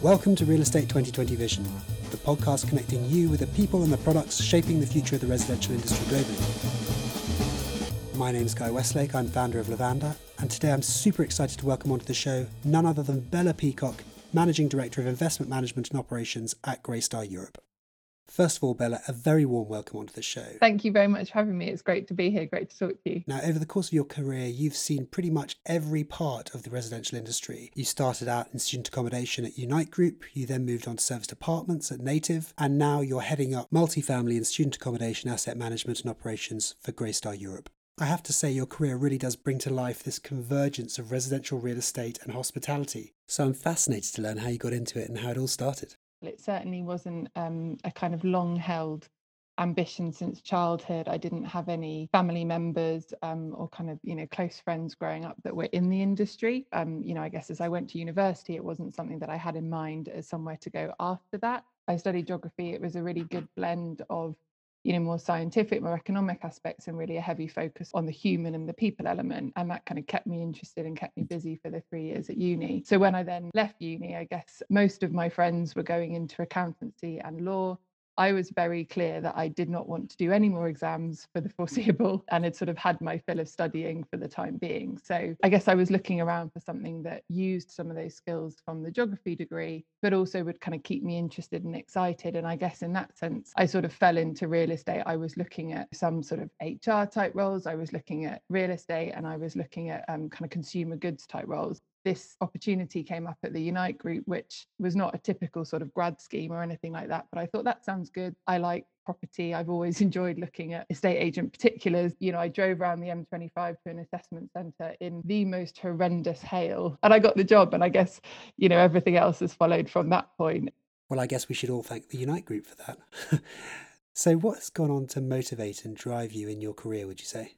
Welcome to Real Estate 2020 Vision, the podcast connecting you with the people and the products shaping the future of the residential industry globally. My name is Guy Westlake, I'm founder of Lavanda, and today I'm super excited to welcome onto the show none other than Bella Peacock, Managing Director of Investment Management and Operations at Greystar Europe. First of all, Bella, a very warm welcome onto the show. Thank you very much for having me. It's great to be here. Great to talk to you. Now, over the course of your career, you've seen pretty much every part of the residential industry. You started out in student accommodation at Unite Group, you then moved on to service apartments at Native, and now you're heading up multifamily and student accommodation asset management and operations for Greystar Europe. I have to say, your career really does bring to life this convergence of residential real estate and hospitality. So I'm fascinated to learn how you got into it and how it all started. It certainly wasn't um, a kind of long held ambition since childhood. I didn't have any family members um, or kind of, you know, close friends growing up that were in the industry. Um, you know, I guess as I went to university, it wasn't something that I had in mind as somewhere to go after that. I studied geography. It was a really good blend of you know more scientific more economic aspects and really a heavy focus on the human and the people element. And that kind of kept me interested and kept me mm. busy for the three years at uni. So when i then left uni i guess most of my friends were going into accountancy and law I was very clear that I did not want to do any more exams for the foreseeable and had sort of had my fill of studying for the time being. So I guess I was looking around for something that used some of those skills from the geography degree, but also would kind of keep me interested and excited. And I guess in that sense, I sort of fell into real estate. I was looking at some sort of HR type roles, I was looking at real estate, and I was looking at um, kind of consumer goods type roles this opportunity came up at the Unite group, which was not a typical sort of grad scheme or anything like that. But I thought that sounds good. I like property. I've always enjoyed looking at estate agent particulars. You know, I drove around the M25 to an assessment centre in the most horrendous hail and I got the job. And I guess, you know, everything else has followed from that point. Well, I guess we should all thank the Unite group for that. so, what's gone on to motivate and drive you in your career, would you say?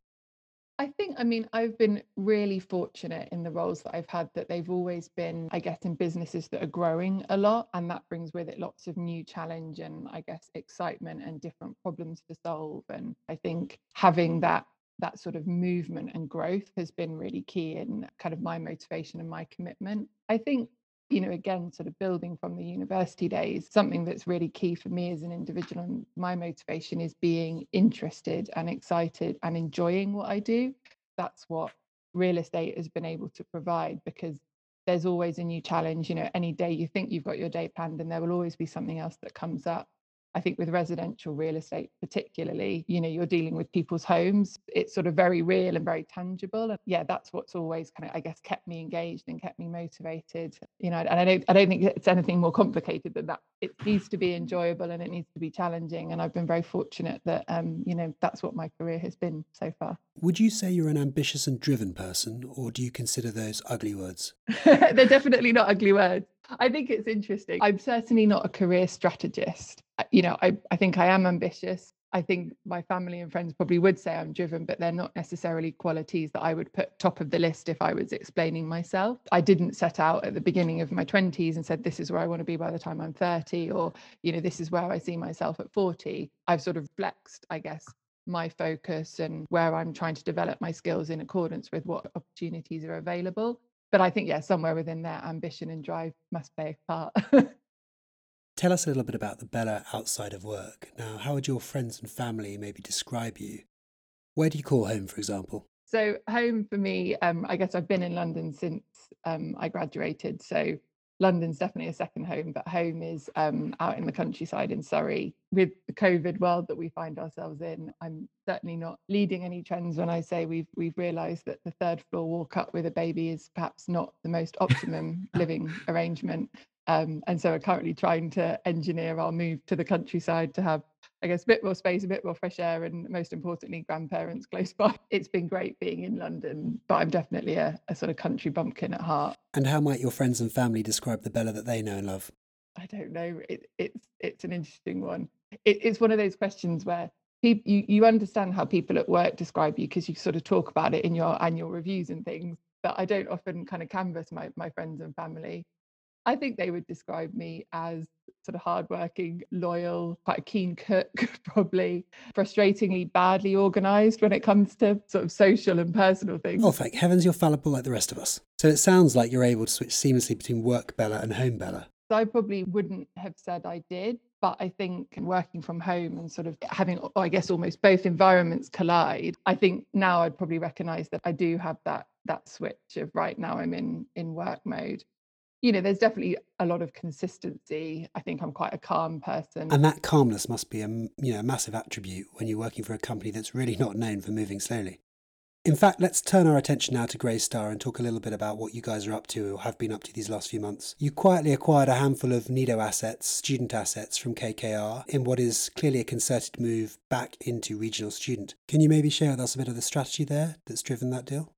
I think, I mean, I've been really fortunate in the roles that I've had that they've always been, I guess, in businesses that are growing a lot. And that brings with it lots of new challenge and, I guess, excitement and different problems to solve. And I think having that that sort of movement and growth has been really key in kind of my motivation and my commitment. I think you know, again, sort of building from the university days, something that's really key for me as an individual and my motivation is being interested and excited and enjoying what I do. That's what real estate has been able to provide because there's always a new challenge. You know, any day you think you've got your day planned and there will always be something else that comes up. I think with residential real estate, particularly, you know, you're dealing with people's homes. It's sort of very real and very tangible. And yeah, that's what's always kind of, I guess, kept me engaged and kept me motivated. You know, and I don't, I don't think it's anything more complicated than that. It needs to be enjoyable and it needs to be challenging. And I've been very fortunate that, um, you know, that's what my career has been so far. Would you say you're an ambitious and driven person, or do you consider those ugly words? They're definitely not ugly words. I think it's interesting. I'm certainly not a career strategist. You know, I, I think I am ambitious. I think my family and friends probably would say I'm driven, but they're not necessarily qualities that I would put top of the list if I was explaining myself. I didn't set out at the beginning of my 20s and said, this is where I want to be by the time I'm 30, or, you know, this is where I see myself at 40. I've sort of flexed, I guess, my focus and where I'm trying to develop my skills in accordance with what opportunities are available but I think yeah, somewhere within there, ambition and drive must play a part. Tell us a little bit about the Bella outside of work. Now, how would your friends and family maybe describe you? Where do you call home, for example? So, home for me, um, I guess I've been in London since um, I graduated. So, London's definitely a second home, but home is um, out in the countryside in Surrey. With the COVID world that we find ourselves in, I'm certainly not leading any trends when I say we've we've realised that the third floor walk up with a baby is perhaps not the most optimum living arrangement. Um, and so we're currently trying to engineer our move to the countryside to have I guess, a bit more space, a bit more fresh air, and most importantly, grandparents close by. It's been great being in London, but I'm definitely a, a sort of country bumpkin at heart. And how might your friends and family describe the Bella that they know and love? I don't know. It, it's it's an interesting one. It, it's one of those questions where people you, you understand how people at work describe you because you sort of talk about it in your annual reviews and things. But I don't often kind of canvass my, my friends and family. I think they would describe me as sort of hardworking, loyal, quite a keen cook, probably frustratingly badly organized when it comes to sort of social and personal things. Oh, thank heavens you're fallible like the rest of us. So it sounds like you're able to switch seamlessly between work Bella and home Bella. I probably wouldn't have said I did, but I think working from home and sort of having, oh, I guess, almost both environments collide. I think now I'd probably recognise that I do have that that switch of right now I'm in in work mode. You know, there's definitely a lot of consistency. I think I'm quite a calm person. And that calmness must be a you know a massive attribute when you're working for a company that's really not known for moving slowly. In fact, let's turn our attention now to Greystar and talk a little bit about what you guys are up to or have been up to these last few months. You quietly acquired a handful of Nido assets, student assets from KKR, in what is clearly a concerted move back into regional student. Can you maybe share with us a bit of the strategy there that's driven that deal?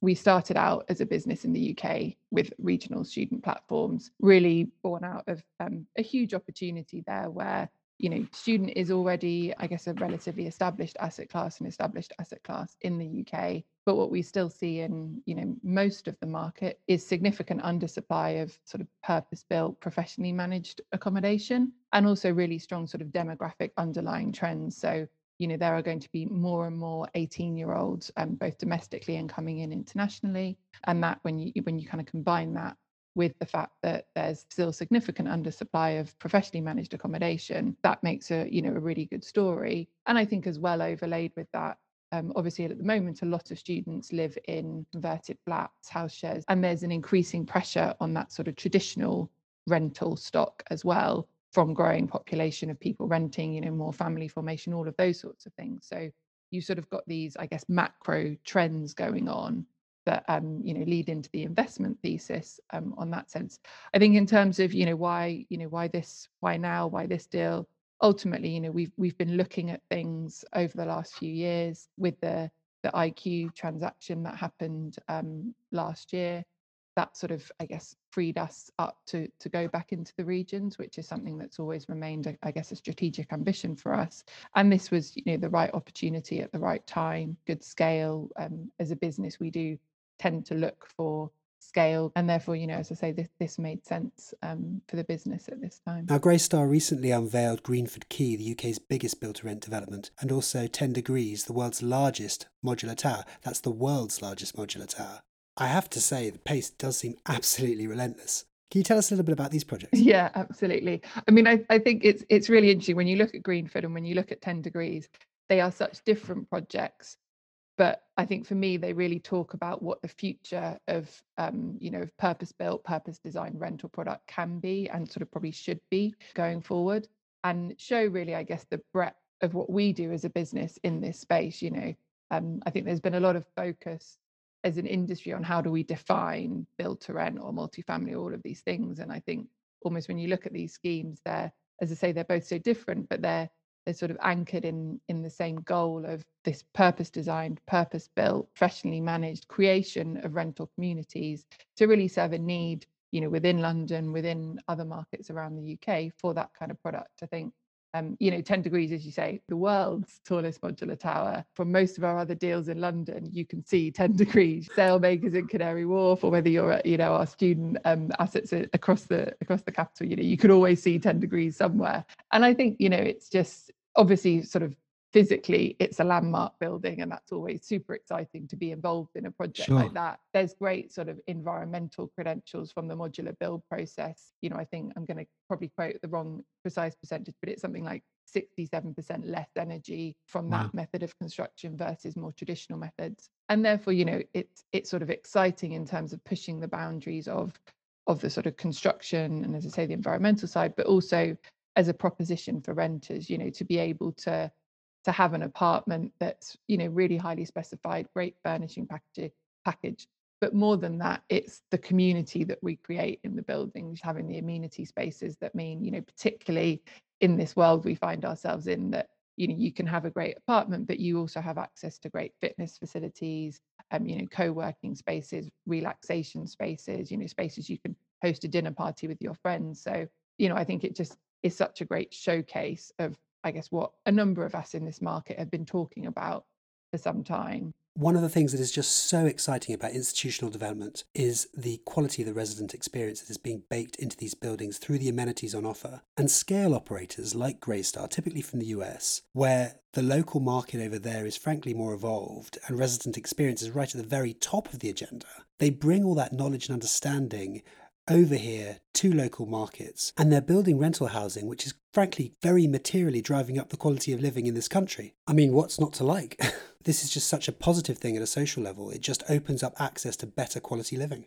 We started out as a business in the UK with regional student platforms, really born out of um, a huge opportunity there where you know student is already i guess a relatively established asset class and established asset class in the uk but what we still see in you know most of the market is significant undersupply of sort of purpose built professionally managed accommodation and also really strong sort of demographic underlying trends. So you know there are going to be more and more 18 year olds um, both domestically and coming in internationally and that when you when you kind of combine that with the fact that there's still significant undersupply of professionally managed accommodation that makes a you know a really good story. And i think as well overlaid with that um, obviously at the moment a lot of students live in converted flats house shares and there's an increasing pressure on that sort of traditional rental stock as well from growing population of people renting, you know, more family formation, all of those sorts of things. So you sort of got these, I guess, macro trends going on that um, you know lead into the investment thesis um, on that sense. I think in terms of you know why you know why this why now why this deal ultimately you know we've we've been looking at things over the last few years with the the IQ transaction that happened um, last year that sort of i guess freed us up to to go back into the regions which is something that's always remained i guess a strategic ambition for us. And this was you know the right opportunity at the right time good scale. Um, as a business we do tend to look for scale and therefore you know as i say this, this made sense um, for the business at this time. Now greystar recently unveiled Greenford Quay the uk's biggest build to rent development and also 10 degrees the world's largest modular tower. That's the world's largest modular tower I have to say, the pace does seem absolutely relentless. Can you tell us a little bit about these projects? Yeah, absolutely. I mean, I, I think it's it's really interesting when you look at Greenford and when you look at 10 degrees, they are such different projects. But I think for me, they really talk about what the future of um, you know, purpose-built, purpose-designed rental product can be and sort of probably should be going forward and show really, I guess, the breadth of what we do as a business in this space. You know, um, I think there's been a lot of focus as an industry on how do we define build to rent or multifamily, all of these things. And I think almost when you look at these schemes, they're, as I say, they're both so different, but they're they're sort of anchored in in the same goal of this purpose designed, purpose built, professionally managed creation of rental communities to really serve a need, you know, within London, within other markets around the UK for that kind of product. I think um, you know, 10 degrees, as you say, the world's tallest modular tower. From most of our other deals in London, you can see 10 degrees sailmakers in Canary Wharf, or whether you're you know, our student um, assets across the across the capital, you know, you could always see 10 degrees somewhere. And I think, you know, it's just obviously sort of physically it's a landmark building and that's always super exciting to be involved in a project sure. like that there's great sort of environmental credentials from the modular build process you know i think i'm going to probably quote the wrong precise percentage but it's something like 67% less energy from wow. that method of construction versus more traditional methods and therefore you know it's it's sort of exciting in terms of pushing the boundaries of of the sort of construction and as i say the environmental side but also as a proposition for renters you know to be able to to have an apartment that's you know really highly specified great furnishing package package but more than that it's the community that we create in the buildings having the amenity spaces that mean you know particularly in this world we find ourselves in that you know you can have a great apartment but you also have access to great fitness facilities um you know co-working spaces relaxation spaces you know spaces you can host a dinner party with your friends. So you know i think it just is such a great showcase of I guess, what a number of us in this market have been talking about for some time. One of the things that is just so exciting about institutional development is the quality of the resident experience that is being baked into these buildings through the amenities on offer. And scale operators like Greystar, typically from the US, where the local market over there is frankly more evolved and resident experience is right at the very top of the agenda, they bring all that knowledge and understanding over here to local markets, and they're building rental housing, which is frankly very materially driving up the quality of living in this country. I mean, what's not to like? this is just such a positive thing at a social level. It just opens up access to better quality living.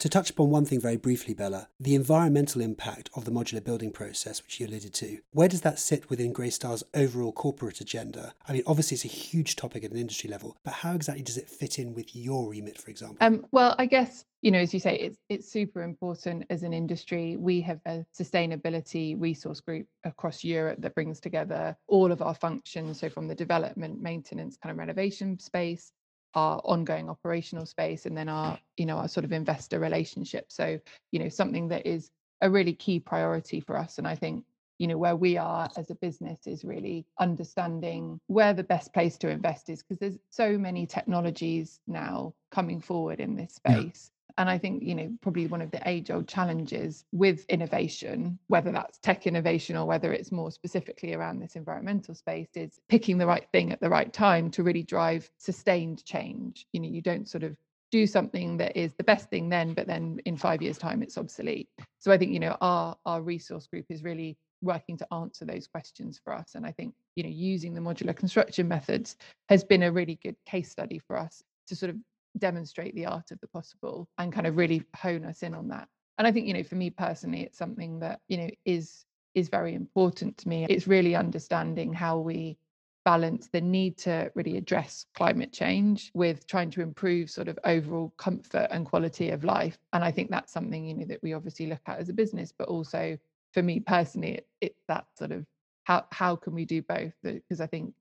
To touch upon one thing very briefly, Bella, the environmental impact of the modular building process, which you alluded to, where does that sit within Greystar's overall corporate agenda? I mean, obviously, it's a huge topic at an industry level, but how exactly does it fit in with your remit, for example? Um, well, I guess you know, as you say, it's it's super important as an industry. We have a sustainability resource group across Europe that brings together all of our functions. So from the development, maintenance, kind of renovation space, our ongoing operational space and then our you know our sort of investor relationship. So you know something that is a really key priority for us and i think you know where we are as a business is really understanding where the best place to invest is because there's so many technologies now coming forward in this space and I think, you know, probably one of the age old challenges with innovation, whether that's tech innovation or whether it's more specifically around this environmental space, is picking the right thing at the right time to really drive sustained change. You know, you don't sort of do something that is the best thing then, but then in five years' time it's obsolete. So I think, you know, our our resource group is really working to answer those questions for us. And I think, you know, using the modular construction methods has been a really good case study for us to sort of demonstrate the art of the possible and kind of really hone us in on that. And i think you know for me personally it's something that you know is is very important to me. It's really understanding how we balance the need to really address climate change with trying to improve sort of overall comfort and quality of life. And i think that's something you know that we obviously look at as a business but also for me personally it, it's that sort of how how can we do both? Because i think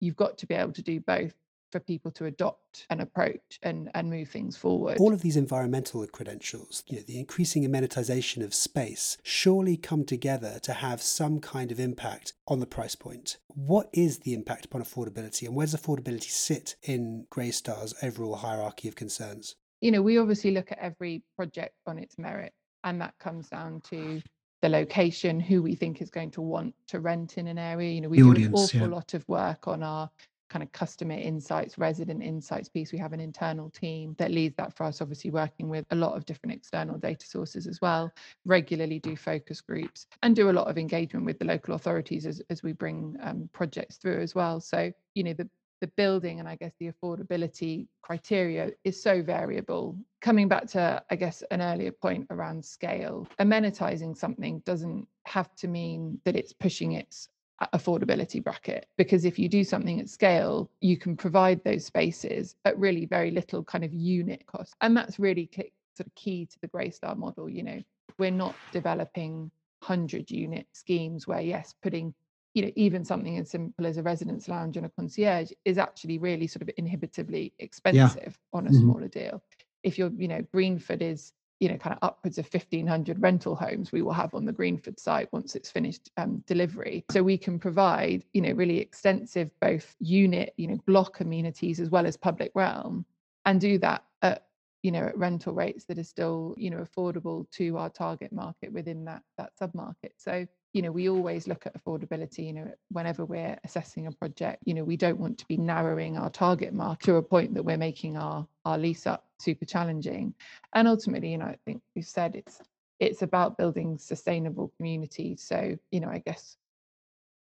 you've got to be able to do both for people to adopt an approach and, and move things forward. All of these environmental credentials, you know, the increasing amenitization of space, surely come together to have some kind of impact on the price point. What is the impact upon affordability and where does affordability sit in Greystar's overall hierarchy of concerns? You know, we obviously look at every project on its merit, and that comes down to the location, who we think is going to want to rent in an area. You know, we the do audience, an awful yeah. lot of work on our kind of customer insights, resident insights piece. We have an internal team that leads that for us, obviously working with a lot of different external data sources as well, regularly do focus groups and do a lot of engagement with the local authorities as, as we bring um, projects through as well. So, you know, the the building and I guess the affordability criteria is so variable. Coming back to, I guess, an earlier point around scale, amenitizing something doesn't have to mean that it's pushing its affordability bracket because if you do something at scale you can provide those spaces at really very little kind of unit cost and that's really sort of key to the greystar model you know we're not developing 100 unit schemes where yes putting you know even something as simple as a residence lounge and a concierge is actually really sort of inhibitively expensive yeah. on a mm-hmm. smaller deal if you're you know greenford is you know, kind of upwards of 1,500 rental homes we will have on the Greenford site once it's finished um, delivery. So we can provide, you know, really extensive both unit, you know, block amenities as well as public realm, and do that at, you know, at rental rates that are still, you know, affordable to our target market within that that submarket. So you know we always look at affordability you know whenever we're assessing a project you know we don't want to be narrowing our target market to a point that we're making our our lease up super challenging. And ultimately you know i think we've said it's it's about building sustainable communities. So you know i guess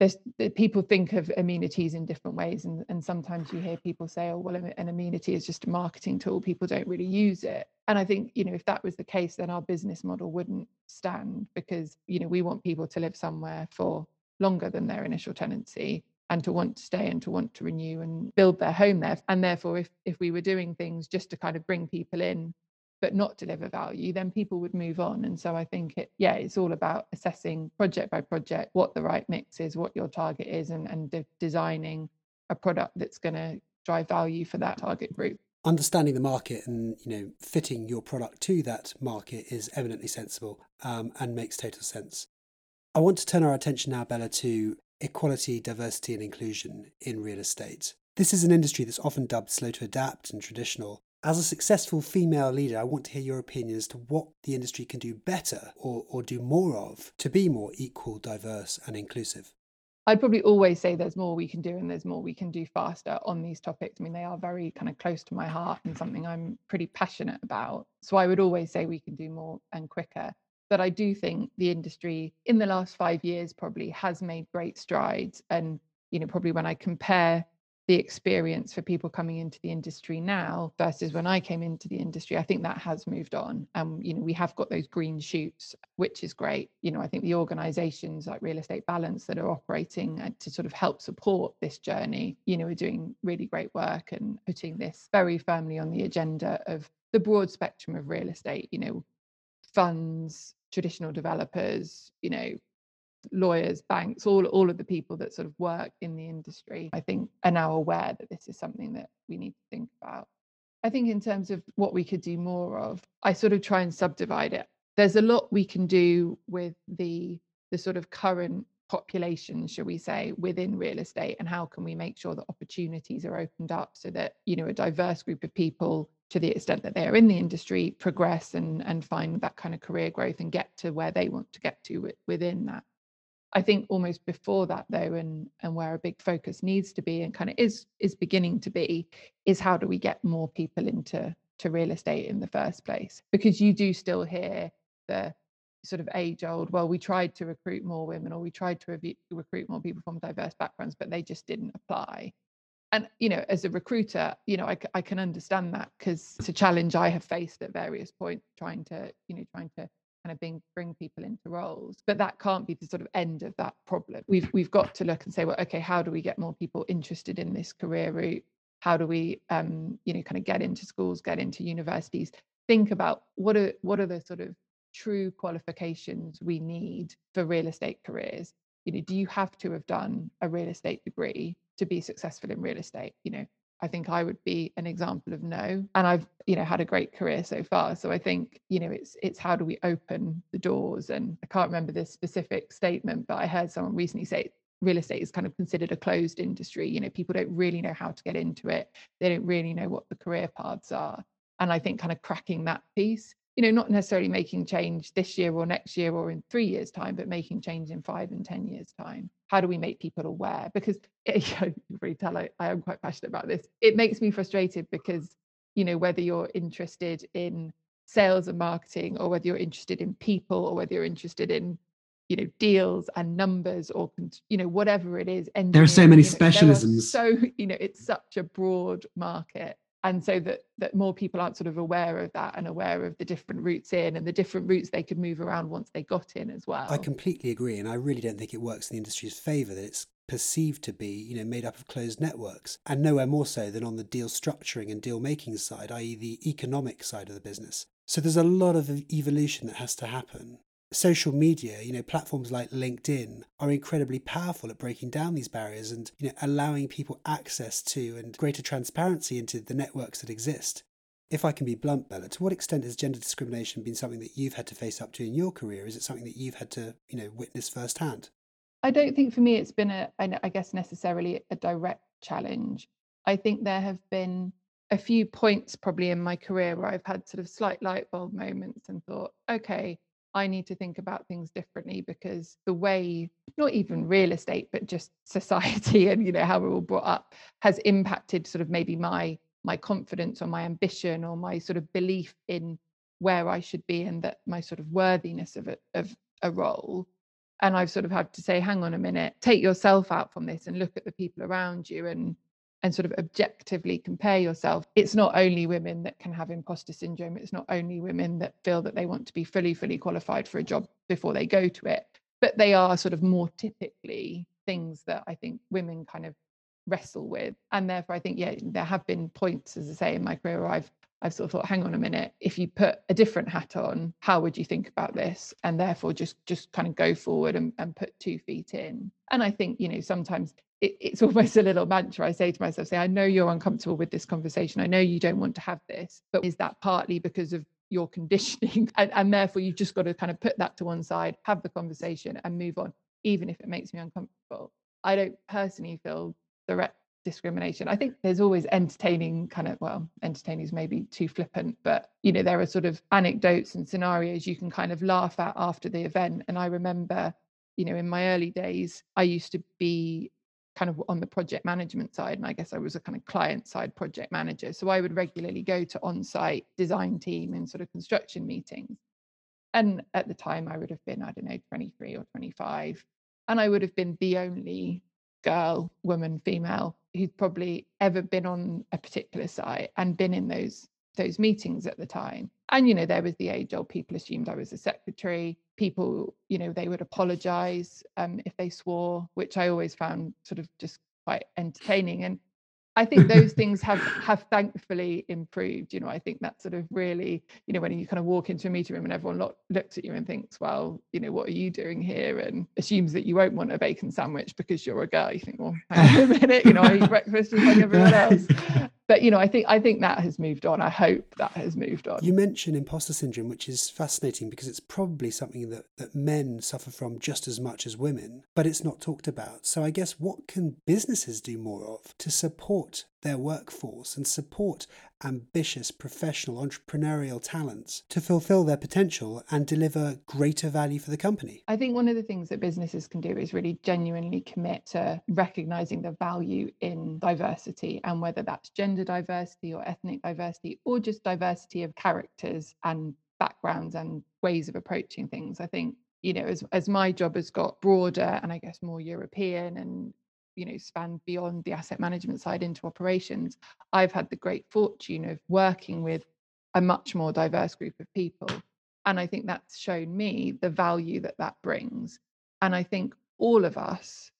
there's people think of amenities in different ways and, and sometimes you hear people say oh well an amenity is just a marketing tool people don't really use it. And i think you know if that was the case then our business model wouldn't stand because you know we want people to live somewhere for longer than their initial tenancy and to want to stay and to want to renew and build their home there. And therefore if if we were doing things just to kind of bring people in but not deliver value, then people would move on. And so I think it, yeah, it's all about assessing project by project what the right mix is, what your target is, and, and de- designing a product that's going to drive value for that target group. Understanding the market and you know fitting your product to that market is eminently sensible um, and makes total sense. I want to turn our attention now, Bella, to equality, diversity, and inclusion in real estate. This is an industry that's often dubbed slow to adapt and traditional, as a successful female leader, I want to hear your opinion as to what the industry can do better or, or do more of to be more equal, diverse, and inclusive. I'd probably always say there's more we can do and there's more we can do faster on these topics. I mean, they are very kind of close to my heart and something I'm pretty passionate about. So I would always say we can do more and quicker. But I do think the industry in the last five years probably has made great strides. And, you know, probably when I compare the experience for people coming into the industry now versus when I came into the industry, I think that has moved on. And, you know, we have got those green shoots, which is great. You know, I think the organizations like Real Estate Balance that are operating uh, to sort of help support this journey, you know, are doing really great work and putting this very firmly on the agenda of the broad spectrum of real estate, you know, funds, traditional developers, you know, lawyers, banks, all, all of the people that sort of work in the industry, I think are now aware that this is something that we need to think about. I think in terms of what we could do more of, I sort of try and subdivide it. There's a lot we can do with the the sort of current population, shall we say, within real estate, and how can we make sure that opportunities are opened up so that you know a diverse group of people, to the extent that they are in the industry, progress and and find that kind of career growth and get to where they want to get to within that. I think almost before that though, and and where a big focus needs to be and kind of is is beginning to be, is how do we get more people into to real estate in the first place? Because you do still hear the sort of age old, well, we tried to recruit more women or we tried to re- recruit more people from diverse backgrounds, but they just didn't apply. And, you know, as a recruiter, you know, I, I can understand that because it's a challenge I have faced at various points trying to, you know, trying to kind of bring bring people into roles but that can't be the sort of end of that problem. We've we've got to look and say well okay how do we get more people interested in this career route? How do we um you know kind of get into schools get into universities? Think about what are what are the sort of true qualifications we need for real estate careers. You know do you have to have done a real estate degree to be successful in real estate? You know I think I would be an example of no. And I've, you know, had a great career so far. So I think, you know, it's it's how do we open the doors? And I can't remember this specific statement, but I heard someone recently say real estate is kind of considered a closed industry. You know, people don't really know how to get into it. They don't really know what the career paths are. And I think kind of cracking that piece you know, not necessarily making change this year or next year or in three years' time, but making change in five and 10 years' time. How do we make people aware? Because it, eh, you, know, you really tell I, I am quite passionate about this. It makes me frustrated because, you know, whether you're interested in sales and marketing or whether you're interested in people or whether you're interested in you know deals and numbers or you know whatever it is and there are so many you know, specialisms so you know it's such a broad market and so that that more people aren't sort of aware of that and aware of the different routes in and the different routes they could move around once they got in as well. i completely agree and i really don't think it works in the industry's favor that it's perceived to be you know made up of closed networks and nowhere more so than on the deal structuring and deal making side i.e the economic side of the business. So there's a lot of evolution that has to happen social media, you know, platforms like LinkedIn are incredibly powerful at breaking down these barriers and, you know, allowing people access to and greater transparency into the networks that exist. If I can be blunt, Bella, to what extent has gender discrimination been something that you've had to face up to in your career? Is it something that you've had to, you know, witness firsthand? I don't think for me it's been a, I guess necessarily a direct challenge. I think there have been a few points probably in my career where I've had sort of slight light bulb moments and thought, okay, I need to think about things differently because the way, not even real estate, but just society and you know how we're all brought up has impacted sort of maybe my my confidence or my ambition or my sort of belief in where I should be and that my sort of worthiness of a, of a role. And I've sort of had to say, hang on a minute, take yourself out from this and look at the people around you and and sort of objectively compare yourself it's not only women that can have imposter syndrome it's not only women that feel that they want to be fully fully qualified for a job before they go to it but they are sort of more typically things that i think women kind of wrestle with and therefore i think yeah there have been points as i say in my career where i've I've sort of thought, hang on a minute, if you put a different hat on, how would you think about this? And therefore just just kind of go forward and, and put two feet in. And I think, you know, sometimes it, it's almost a little mantra I say to myself, say, I know you're uncomfortable with this conversation. I know you don't want to have this, but is that partly because of your conditioning? and, and therefore you've just got to kind of put that to one side, have the conversation and move on, even if it makes me uncomfortable. I don't personally feel direct discrimination. I think there's always entertaining kind of well, entertaining is maybe too flippant, but you know, there are sort of anecdotes and scenarios you can kind of laugh at after the event. And I remember you know, in my early days, I used to be kind of on the project management side. And I guess I was a kind of client side project manager. So I would regularly go to on site design team and sort of construction meetings. And at the time, I would have been, I don't know, 23 or 25. And I would have been the only girl, woman, female who'd probably ever been on a particular site and been in those those meetings at the time. And you know, there was the age old people assumed I was a secretary. People, you know, they would apologize um, if they swore, which I always found sort of just quite entertaining. And I think those things have have thankfully improved. You know, I think that sort of really, you know, when you kind of walk into a meeting room and everyone lo- looks at you and thinks, well, you know, what are you doing here? And assumes that you won't want a bacon sandwich because you're a girl. You think, well, hang on a minute, you know, I eat breakfast just like everyone else but you know, I think I think that has moved on. I hope that has moved on. You mentioned imposter syndrome, which is fascinating because it's probably something that, that men suffer from just as much as women, but it's not talked about. So I guess what can businesses do more of to support their workforce and support ambitious professional entrepreneurial talents to fulfill their potential and deliver greater value for the company? I think one of the things that businesses can do is really genuinely commit to recognizing the value in diversity and whether that's gender diversity or ethnic diversity or just diversity of characters and backgrounds and ways of approaching things. I think you know as as my job has got broader and i guess more european and you know span beyond the asset management side into operations i've had the great fortune of working with a much more diverse group of people. And i think that's shown me the value that that brings. And i think all of us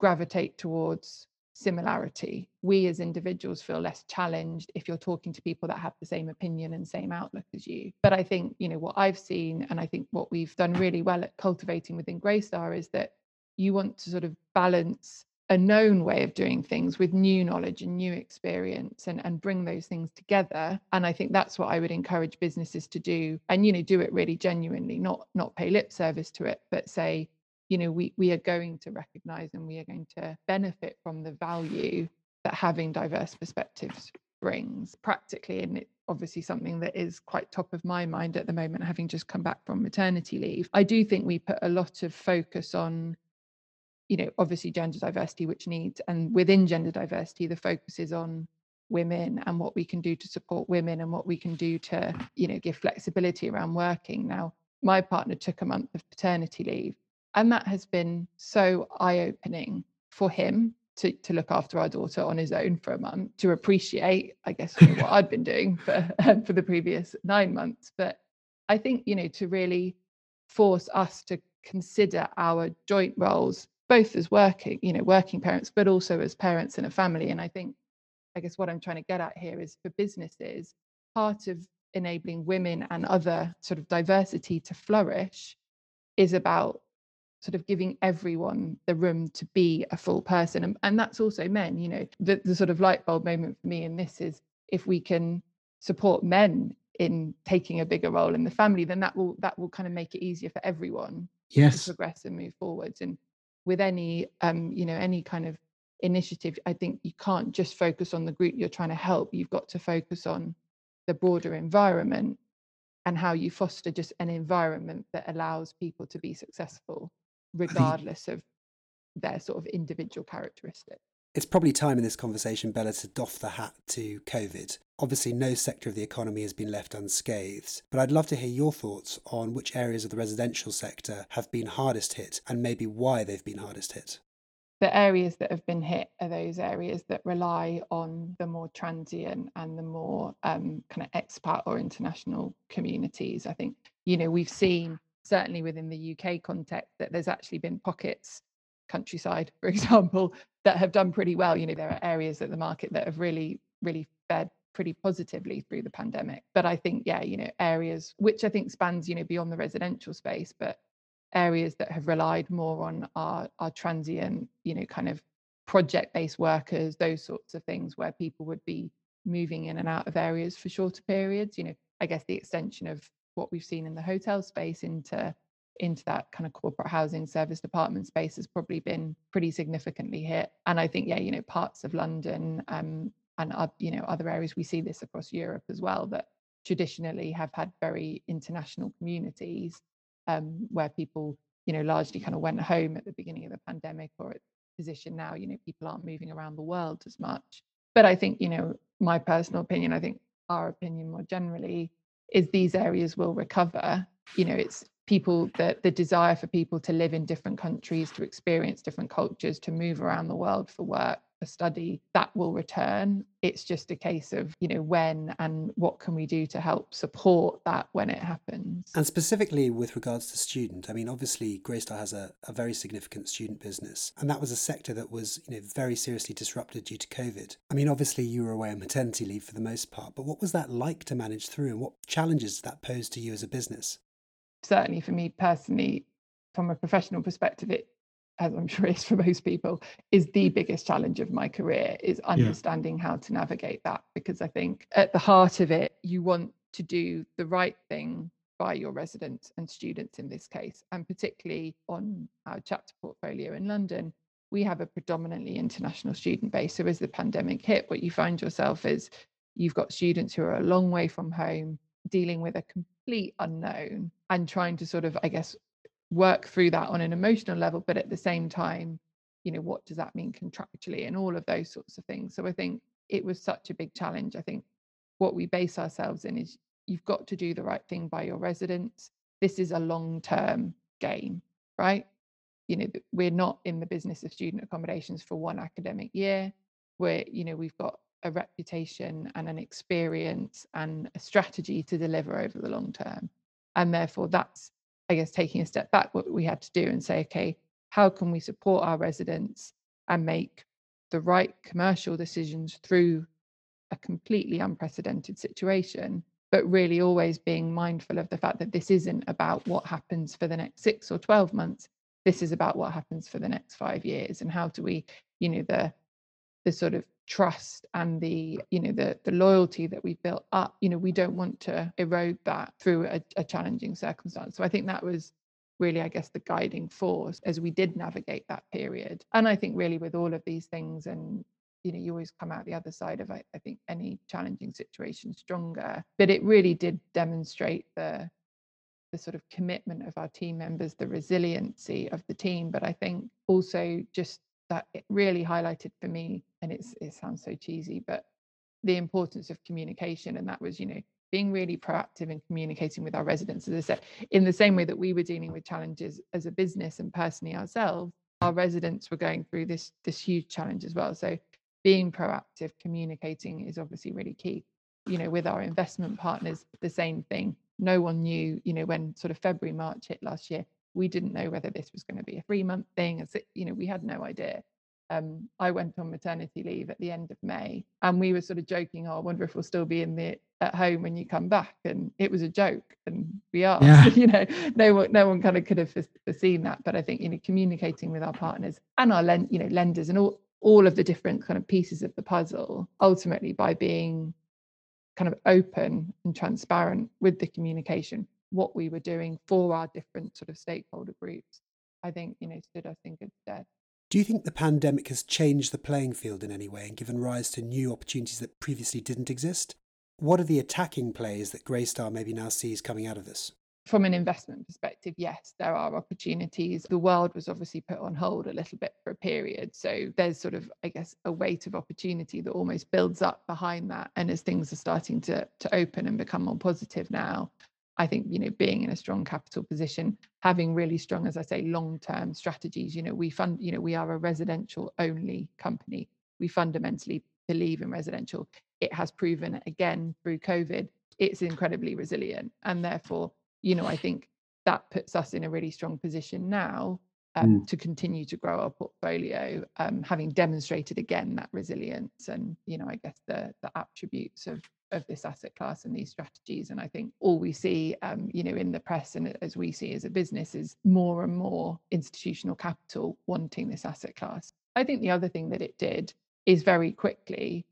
gravitate towards similarity. We as individuals feel less challenged if you're talking to people that have the same opinion and same outlook as you. But i think you know what i've seen and i think what we've done really well at cultivating within greystar is that you want to sort of balance a known way of doing things with new knowledge and new experience and, and bring those things together. And i think that's what i would encourage businesses to do and you know do it really genuinely not not pay lip service to it but say you know we we are going to recognize and we are going to benefit from the value that having diverse perspectives brings practically. And it's obviously something that is quite top of my mind at the moment having just come back from maternity leave. I do think we put a lot of focus on you know obviously gender diversity which needs and within gender diversity the focus is on women and what we can do to support women and what we can do to you know give flexibility around working. Now my partner took a month of paternity leave and that has been so eye-opening for him to, to look after our daughter on his own for a month to appreciate i guess what i'd been doing for um, for the previous nine months. But i think you know to really force us to consider our joint roles both as working, you know, working parents, but also as parents in a family. And I think, I guess what I'm trying to get at here is for businesses, part of enabling women and other sort of diversity to flourish is about sort of giving everyone the room to be a full person and, and that's also men you know the, the sort of light bulb moment for me in this is if we can support men in taking a bigger role in the family then that will that will kind of make it easier for everyone yes to progress and move forwards and with any um, you know any kind of initiative i think you can't just focus on the group you're trying to help. You've got to focus on the broader environment and how you foster just an environment that allows people to be successful regardless of their sort of individual characteristics it's probably time in this conversation, Bella, to doff the hat to COVID. Obviously, no sector of the economy has been left unscathed, but I'd love to hear your thoughts on which areas of the residential sector have been hardest hit and maybe why they've been hardest hit. The areas that have been hit are those areas that rely on the more transient and the more um, kind of expat or international communities. I think, you know, we've seen certainly within the UK context that there's actually been pockets countryside, for example, that have done pretty well. You know, there are areas at the market that have really, really fared pretty positively through the pandemic. But I think, yeah, you know, areas which I think spans, you know, beyond the residential space, but areas that have relied more on our our transient, you know, kind of project-based workers, those sorts of things where people would be moving in and out of areas for shorter periods. You know, I guess the extension of what we've seen in the hotel space into into that kind of corporate housing serviced apartment space has probably been pretty significantly hit. And I think, yeah, you know, parts of London um, and uh, you know other areas we see this across Europe as well that traditionally have had very international communities um, where people you know, largely kind of went home at the beginning of the pandemic or at position now, you know, people aren't moving around the world as much. But I think, you know, my personal opinion, I think our opinion more generally is these areas will recover. You know, it's people that the desire for people to live in different countries, to experience different cultures, to move around the world for work a study that will return. It's just a case of you know when and what can we do to help support that when it happens. And specifically with regards to student i mean obviously greystar has a, a very significant student business and that was a sector that was you know very seriously disrupted due to covid. I mean obviously you were away on maternity leave for the most part but what was that like to manage through and what challenges did that pose to you as a business certainly for me personally from a professional perspective it as I'm sure is for most people, is the biggest challenge of my career is understanding yeah. how to navigate that. Because I think at the heart of it, you want to do the right thing by your residents and students in this case, and particularly on our chapter portfolio in London. We have a predominantly international student base. So as the pandemic hit, what you find yourself is you've got students who are a long way from home, dealing with a complete unknown and trying to sort of, I guess, work through that on an emotional level but at the same time you know what does that mean contractually and all of those sorts of things. So i think it was such a big challenge. I think what we base ourselves in is you've got to do the right thing by your residents. This is a long term game right? You know we're not in the business of student accommodations for one academic year. Where you know we've got a reputation and an experience and a strategy to deliver over the long term and therefore that's I guess, taking a step back, what we had to do and say, okay, how can we support our residents and make the right commercial decisions through a completely unprecedented situation, but really always being mindful of the fact that this isn't about what happens for the next six or 12 months. This is about what happens for the next five years. And how do we, you know, the the sort of trust and the you know the the loyalty that we've built up you know we don't want to erode that through a, a, challenging circumstance. So i think that was really i guess the guiding force as we did navigate that period. And i think really with all of these things and you know you always come out the other side of I, I think any challenging situation stronger but it really did demonstrate the the sort of commitment of our team members the resiliency of the team. But i think also just that really highlighted for me and it's it sounds so cheesy but the importance of communication and that was you know being really proactive in communicating with our residents as i said in the same way that we were dealing with challenges as a business and personally ourselves our residents were going through this this huge challenge as well. So being proactive communicating is obviously really key. You know with our investment partners the same thing. No one knew you know when sort of february march hit last year we didn't know whether this was going to be a three month thing. As you know, we had no idea. Um, I went on maternity leave at the end of May, and we were sort of joking, "Oh, I wonder if we'll still be in the at home when you come back." And it was a joke, and we are. Yeah. you know, no one, no one kind of could have foreseen that. But I think you know, communicating with our partners and our lend, you know, lenders and all all of the different kind of pieces of the puzzle, ultimately by being kind of open and transparent with the communication what we were doing for our different sort of stakeholder groups, I think, you know, stood us in good stead. Do you think the pandemic has changed the playing field in any way and given rise to new opportunities that previously didn't exist? What are the attacking plays that Greystar maybe now sees coming out of this? From an investment perspective, yes, there are opportunities. The world was obviously put on hold a little bit for a period. So there's sort of, I guess, a weight of opportunity that almost builds up behind that. And as things are starting to, to open and become more positive now, I think, you know, being in a strong capital position, having really strong, as I say, long-term strategies, you know, we fund, you know, we are a residential only company. We fundamentally believe in residential. It has proven again through COVID, it's incredibly resilient. And therefore, you know, I think that puts us in a really strong position now um, mm. to continue to grow our portfolio, um, having demonstrated again that resilience and, you know, I guess the the attributes of of this asset class and these strategies. And I think all we see, um, you know, in the press and as we see as a business is more and more institutional capital wanting this asset class. I think the other thing that it did is very quickly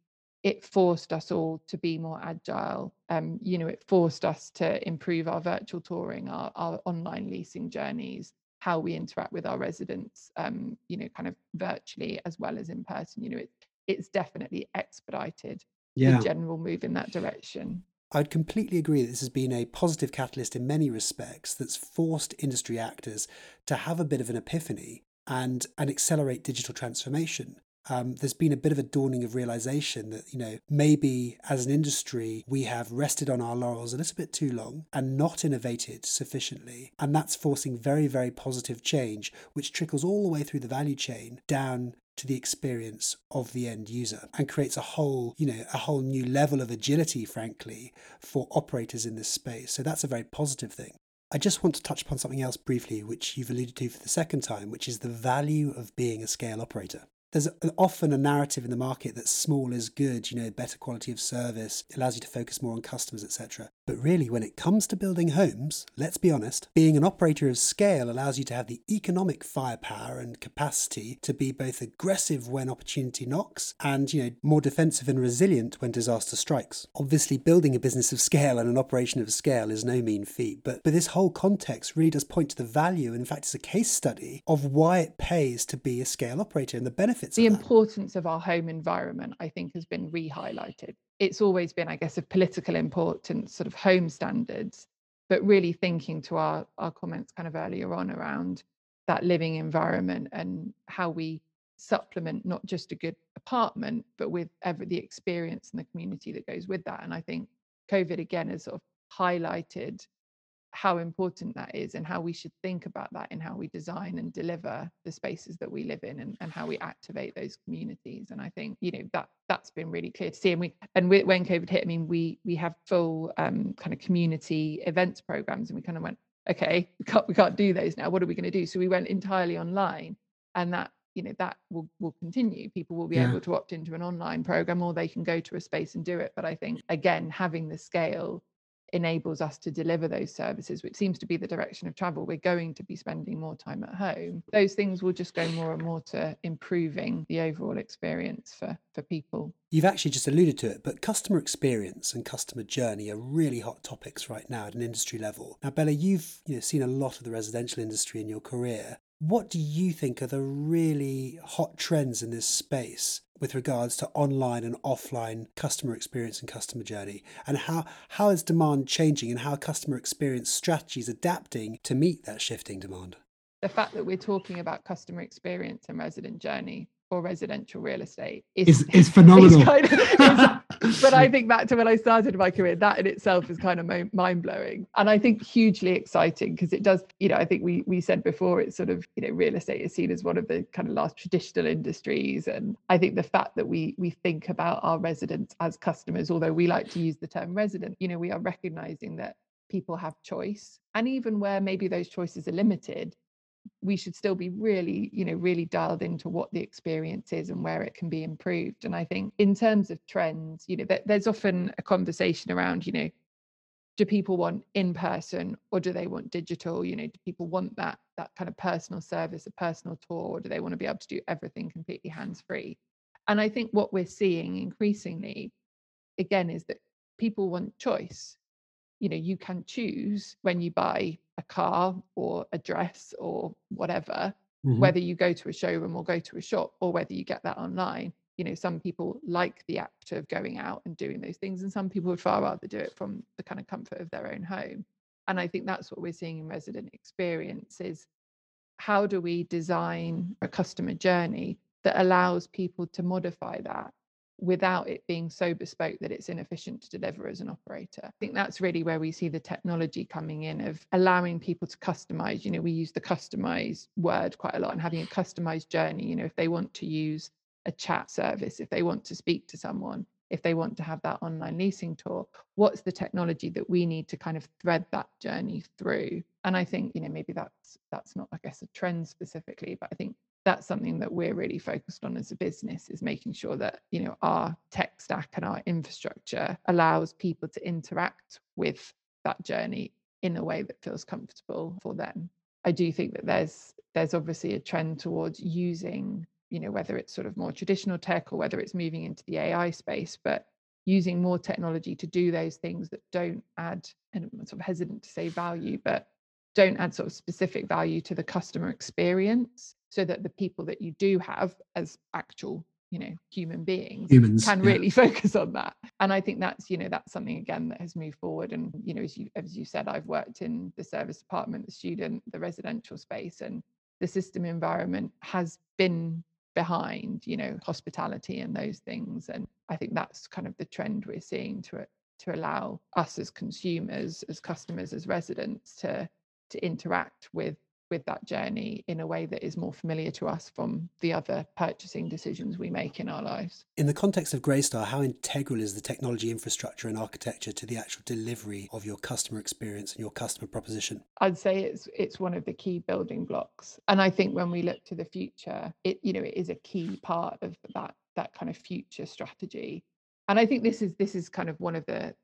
it forced us all to be more agile. Um, you know, it forced us to improve our virtual touring, our, our online leasing journeys, how we interact with our residents, um, you know, kind of virtually as well as in person. You know, it, it's definitely expedited yeah. the general move in that direction. I'd completely agree that this has been a positive catalyst in many respects that's forced industry actors to have a bit of an epiphany and, and accelerate digital transformation. Um, there's been a bit of a dawning of realization that, you know, maybe as an industry, we have rested on our laurels a little bit too long and not innovated sufficiently. And that's forcing very, very positive change, which trickles all the way through the value chain down to the experience of the end user and creates a whole, you know, a whole new level of agility, frankly, for operators in this space. So that's a very positive thing. I just want to touch upon something else briefly, which you've alluded to for the second time, which is the value of being a scale operator there's often a narrative in the market that small is good, you know, better quality of service, allows you to focus more on customers, etc. But really, when it comes to building homes, let's be honest, being an operator of scale allows you to have the economic firepower and capacity to be both aggressive when opportunity knocks and, you know, more defensive and resilient when disaster strikes. Obviously, building a business of scale and an operation of scale is no mean feat, but, but this whole context really does point to the value, and in fact, it's a case study of why it pays to be a scale operator and the benefits benefits the importance of our home environment i think has been re-highlighted. It's always been i guess of political importance sort of home standards but really thinking to our our comments kind of earlier on around that living environment and how we supplement not just a good apartment but with every the experience and the community that goes with that. And i think covid again has sort of highlighted how important that is and how we should think about that in how we design and deliver the spaces that we live in and, and how we activate those communities. And i think you know that that's been really clear to see. And we and we, when covid hit i mean we we have full um, kind of community events programs and we kind of went okay we can't we can't do those now. What are we going to do? So we went entirely online and that you know that will will continue. People will be yeah. able to opt into an online program or they can go to a space and do it. But i think again having the scale enables us to deliver those services, which seems to be the direction of travel. We're going to be spending more time at home. Those things will just go more and more to improving the overall experience for, for people. You've actually just alluded to it, but customer experience and customer journey are really hot topics right now at an industry level. Now, Bella, you've you know, seen a lot of the residential industry in your career. What do you think are the really hot trends in this space with regards to online and offline customer experience and customer journey? And how, how is demand changing and how customer experience strategies adapting to meet that shifting demand? The fact that we're talking about customer experience and resident journey for residential real estate is, is, is phenomenal. Is kind of, but I think back to when I started my career, that in itself is kind of mind blowing. And I think hugely exciting because it does, you know, I think we we said before it's sort of, you know, real estate is seen as one of the kind of last traditional industries. And I think the fact that we we think about our residents as customers, although we like to use the term resident, you know, we are recognizing that people have choice. And even where maybe those choices are limited, we should still be really you know really dialed into what the experience is and where it can be improved. And i think in terms of trends you know there's often a conversation around you know do people want in person or do they want digital? You know do people want that that kind of personal service a personal tour or do they want to be able to do everything completely hands free and i think what we're seeing increasingly again is that people want choice. You know you can choose when you buy a car or a dress or whatever mm-hmm. whether you go to a showroom or go to a shop or whether you get that online you know some people like the act of going out and doing those things and some people would far rather do it from the kind of comfort of their own home and i think that's what we're seeing in resident experience is how do we design a customer journey that allows people to modify that without it being so bespoke that it's inefficient to deliver as an operator. I think that's really where we see the technology coming in of allowing people to customize. You know, we use the customize word quite a lot and having a customized journey. You know, if they want to use a chat service, if they want to speak to someone, if they want to have that online leasing tour, what's the technology that we need to kind of thread that journey through? And I think, you know, maybe that's that's not, I guess, a trend specifically, but I think that's something that we're really focused on as a business is making sure that you know our tech stack and our infrastructure allows people to interact with that journey in a way that feels comfortable for them. I do think that there's there's obviously a trend towards using you know whether it's sort of more traditional tech or whether it's moving into the ai space but using more technology to do those things that don't add and i'm sort of hesitant to say value but don't add sort of specific value to the customer experience so that the people that you do have as actual you know human beings humans can yeah. really focus on that. And i think that's you know that's something again that has moved forward. And you know as you as you said i've worked in the serviced apartment the student the residential space and the system environment has been behind you know hospitality and those things. And i think that's kind of the trend we're seeing to it to allow us as consumers as customers as residents to to interact with with that journey in a way that is more familiar to us from the other purchasing decisions we make in our lives. In the context of Greystar, how integral is the technology infrastructure and architecture to the actual delivery of your customer experience and your customer proposition? I'd say it's it's one of the key building blocks. And I think when we look to the future, it you know it is a key part of that that kind of future strategy. And I think this is this is kind of one of the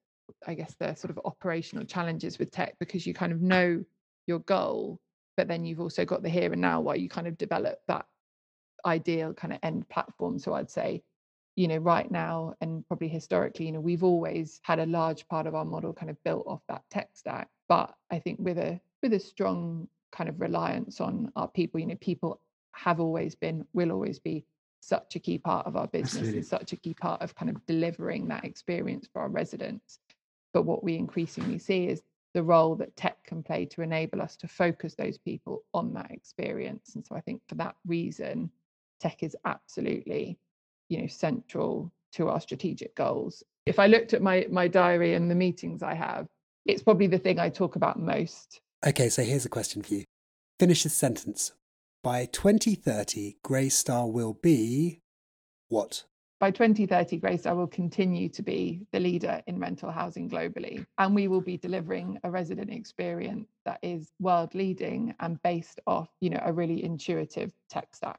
I guess the sort of operational challenges with tech because you kind of know your goal but then you've also got the here and now while you kind of develop that ideal kind of end platform so i'd say you know right now and probably historically you know we've always had a large part of our model kind of built off that tech stack but i think with a with a strong kind of reliance on our people you know people have always been will always be such a key part of our business Absolutely. and such a key part of kind of delivering that experience for our residents but what we increasingly see is the role that tech can play to enable us to focus those people on that experience. And so I think for that reason, tech is absolutely, you know, central to our strategic goals. If I looked at my my diary and the meetings I have, it's probably the thing I talk about most. Okay, so here's a question for you. Finish this sentence. By 2030, Greystar will be what? By 2030, Greystar will continue to be the leader in rental housing globally. And we will be delivering a resident experience that is world leading and based off, you know, a really intuitive tech stack.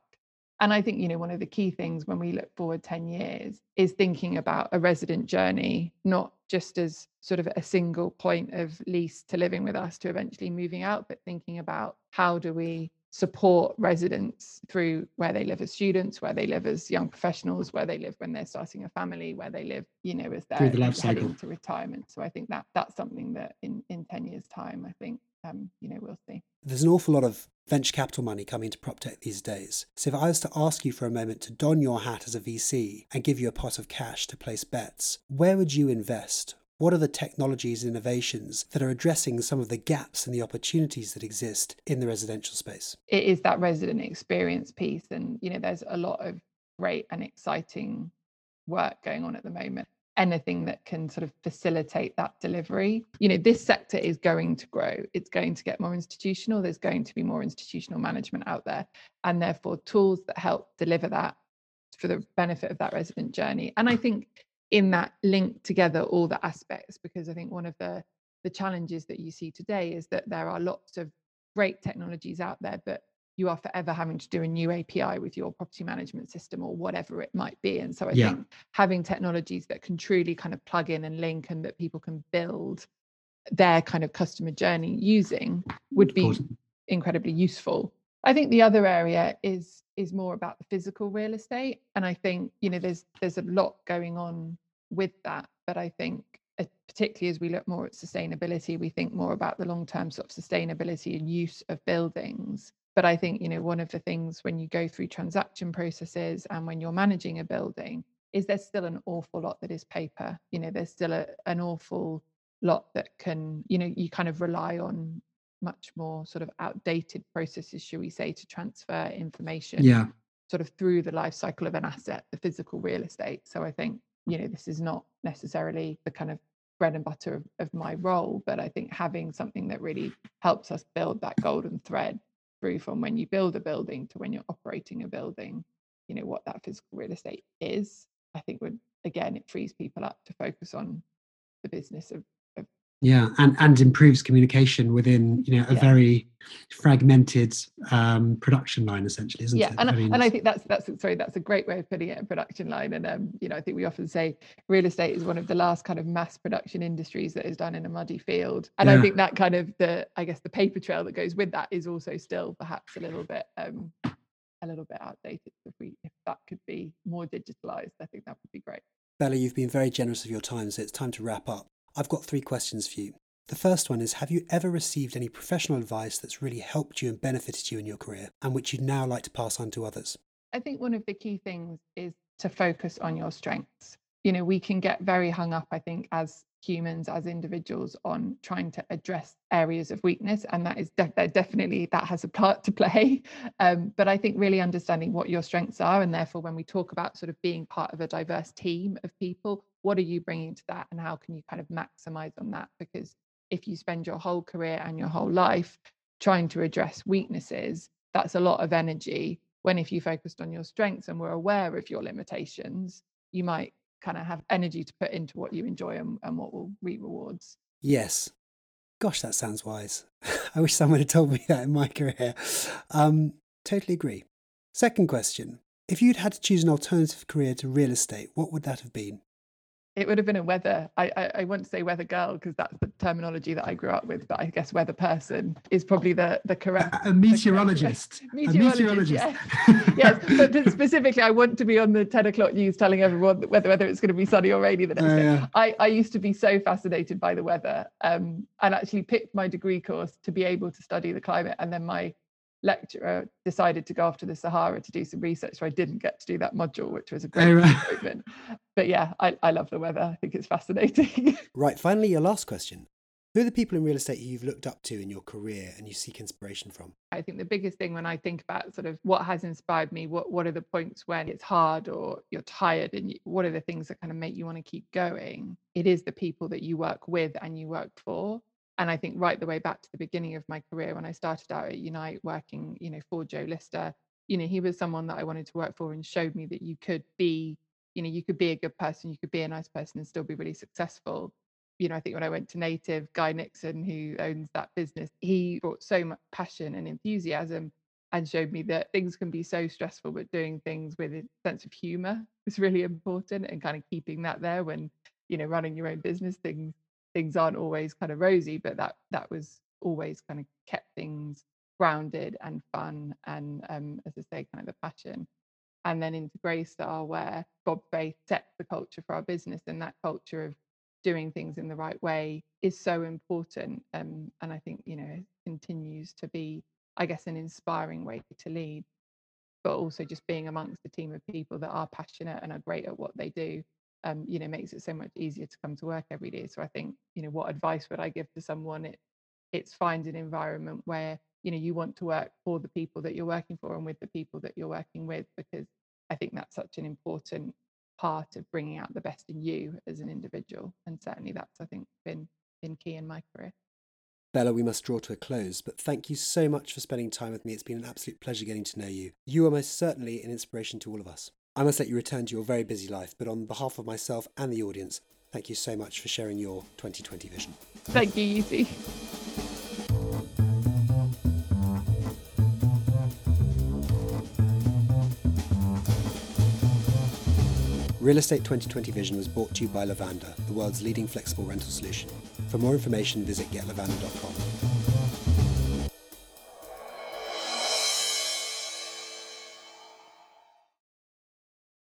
And I think, you know, one of the key things when we look forward 10 years is thinking about a resident journey, not just as sort of a single point of lease to living with us to eventually moving out, but thinking about how do we support residents through where they live as students, where they live as young professionals, where they live when they're starting a family, where they live, you know, as they're the life heading cycle. to retirement. So I think that that's something that in in 10 years time, I think, um, you know, we'll see. There's an awful lot of venture capital money coming to prop tech these days. So if I was to ask you for a moment to don your hat as a VC and give you a pot of cash to place bets, where would you invest? What are the technologies and innovations that are addressing some of the gaps and the opportunities that exist in the residential space? It is that resident experience piece. And, you know, there's a lot of great and exciting work going on at the moment. Anything that can sort of facilitate that delivery. You know, this sector is going to grow. It's going to get more institutional. There's going to be more institutional management out there. And therefore, tools that help deliver that for the benefit of that resident journey. And I think in that link together all the aspects because i think one of the the challenges that you see today is that there are lots of great technologies out there but you are forever having to do a new api with your property management system or whatever it might be. And so i yeah. think having technologies that can truly kind of plug in and link and that people can build their kind of customer journey using would be incredibly useful. I think the other area is is more about the physical real estate, and I think you know there's there's a lot going on with that. But I think uh, particularly as we look more at sustainability, we think more about the long term sort of sustainability and use of buildings. But I think you know one of the things when you go through transaction processes and when you're managing a building is there's still an awful lot that is paper. You know, there's still a, an awful lot that can you know you kind of rely on much more sort of outdated processes, should we say, to transfer information yeah. sort of through the life cycle of an asset, the physical real estate. So I think, you know, this is not necessarily the kind of bread and butter of, of my role, but I think having something that really helps us build that golden thread through from when you build a building to when you're operating a building, you know, what that physical real estate is, I think would again it frees people up to focus on the business of yeah and and improves communication within you know a yeah. very fragmented um, production line essentially isn't yeah. it and, I mean, and i think that's that's sorry that's a great way of putting it a production line and um, you know i think we often say real estate is one of the last kind of mass production industries that is done in a muddy field and yeah. i think that kind of the i guess the paper trail that goes with that is also still perhaps a little bit um a little bit outdated if we if that could be more digitalized i think that would be great Bella, you've been very generous of your time, so it's time to wrap up. I've got three questions for you. The first one is Have you ever received any professional advice that's really helped you and benefited you in your career and which you'd now like to pass on to others? I think one of the key things is to focus on your strengths. You know, we can get very hung up, I think, as humans, as individuals, on trying to address areas of weakness. And that is de- definitely, that has a part to play. Um, but I think really understanding what your strengths are. And therefore, when we talk about sort of being part of a diverse team of people, what are you bringing to that? And how can you kind of maximize on that? Because if you spend your whole career and your whole life trying to address weaknesses, that's a lot of energy. When if you focused on your strengths and were aware of your limitations, you might kind of have energy to put into what you enjoy and, and what will reap rewards. Yes. Gosh, that sounds wise. I wish someone had told me that in my career. Um, totally agree. Second question If you'd had to choose an alternative career to real estate, what would that have been? It would have been a weather I, I, I to say weather girl because that's the terminology that I grew up with but I guess weather person is probably the the correct a, a meteorologist correct, meteorologist, a meteorologist. Yes. yes but specifically I want to be on the 10 o'clock news telling everyone whether whether it's going to be sunny or rainy the next uh, day yeah. I, I used to be so fascinated by the weather um, and actually picked my degree course to be able to study the climate and then my lecturer decided to go off to the Sahara to do some research. So I didn't get to do that module, which was a oh, great oh, right. But yeah, I, I love the weather. I think it's fascinating. right. Finally, your last question. Who are the people in real estate you've looked up to in your career and you seek inspiration from? I think the biggest thing when I think about sort of what has inspired me, what what are the points when it's hard or you're tired, and you, what are the things that kind of make you want to keep going? It is the people that you work with and you work for and I think right the way back to the beginning of my career when I started out at Unite working, you know, for Joe Lister, you know, he was someone that I wanted to work for and showed me that you could be, you know, you could be a good person, you could be a nice person and still be really successful. You know, I think when I went to Native, Guy Nixon, who owns that business, he brought so much passion and enthusiasm and showed me that things can be so stressful, but doing things with a sense of humor is really important and kind of keeping that there when, you know, running your own business, things things aren't always kind of rosy, but that that was always kind of kept things grounded and fun and um, as I say, kind of the passion. And then into Greystar, where Bob Faith sets the culture for our business, and that culture of doing things in the right way is so important. Um, and I think you know continues to be, I guess, an inspiring way to lead. But also just being amongst a team of people that are passionate and are great at what they do um, you know, makes it so much easier to come to work every day. So I think, you know, what advice would I give to someone? It it's find an environment where, you know, you want to work for the people that you're working for and with the people that you're working with, because I think that's such an important part of bringing out the best in you as an individual. And certainly that's, I think, been been key in my career. Bella, we must draw to a close, but thank you so much for spending time with me. It's been an absolute pleasure getting to know you. You are most certainly an inspiration to all of us. I must let you return to your very busy life, but on behalf of myself and the audience, thank you so much for sharing your 2020 vision. Thank you, Yuzi. Real Estate 2020 Vision was brought to you by Lavanda, the world's leading flexible rental solution. For more information, visit getlavanda.com.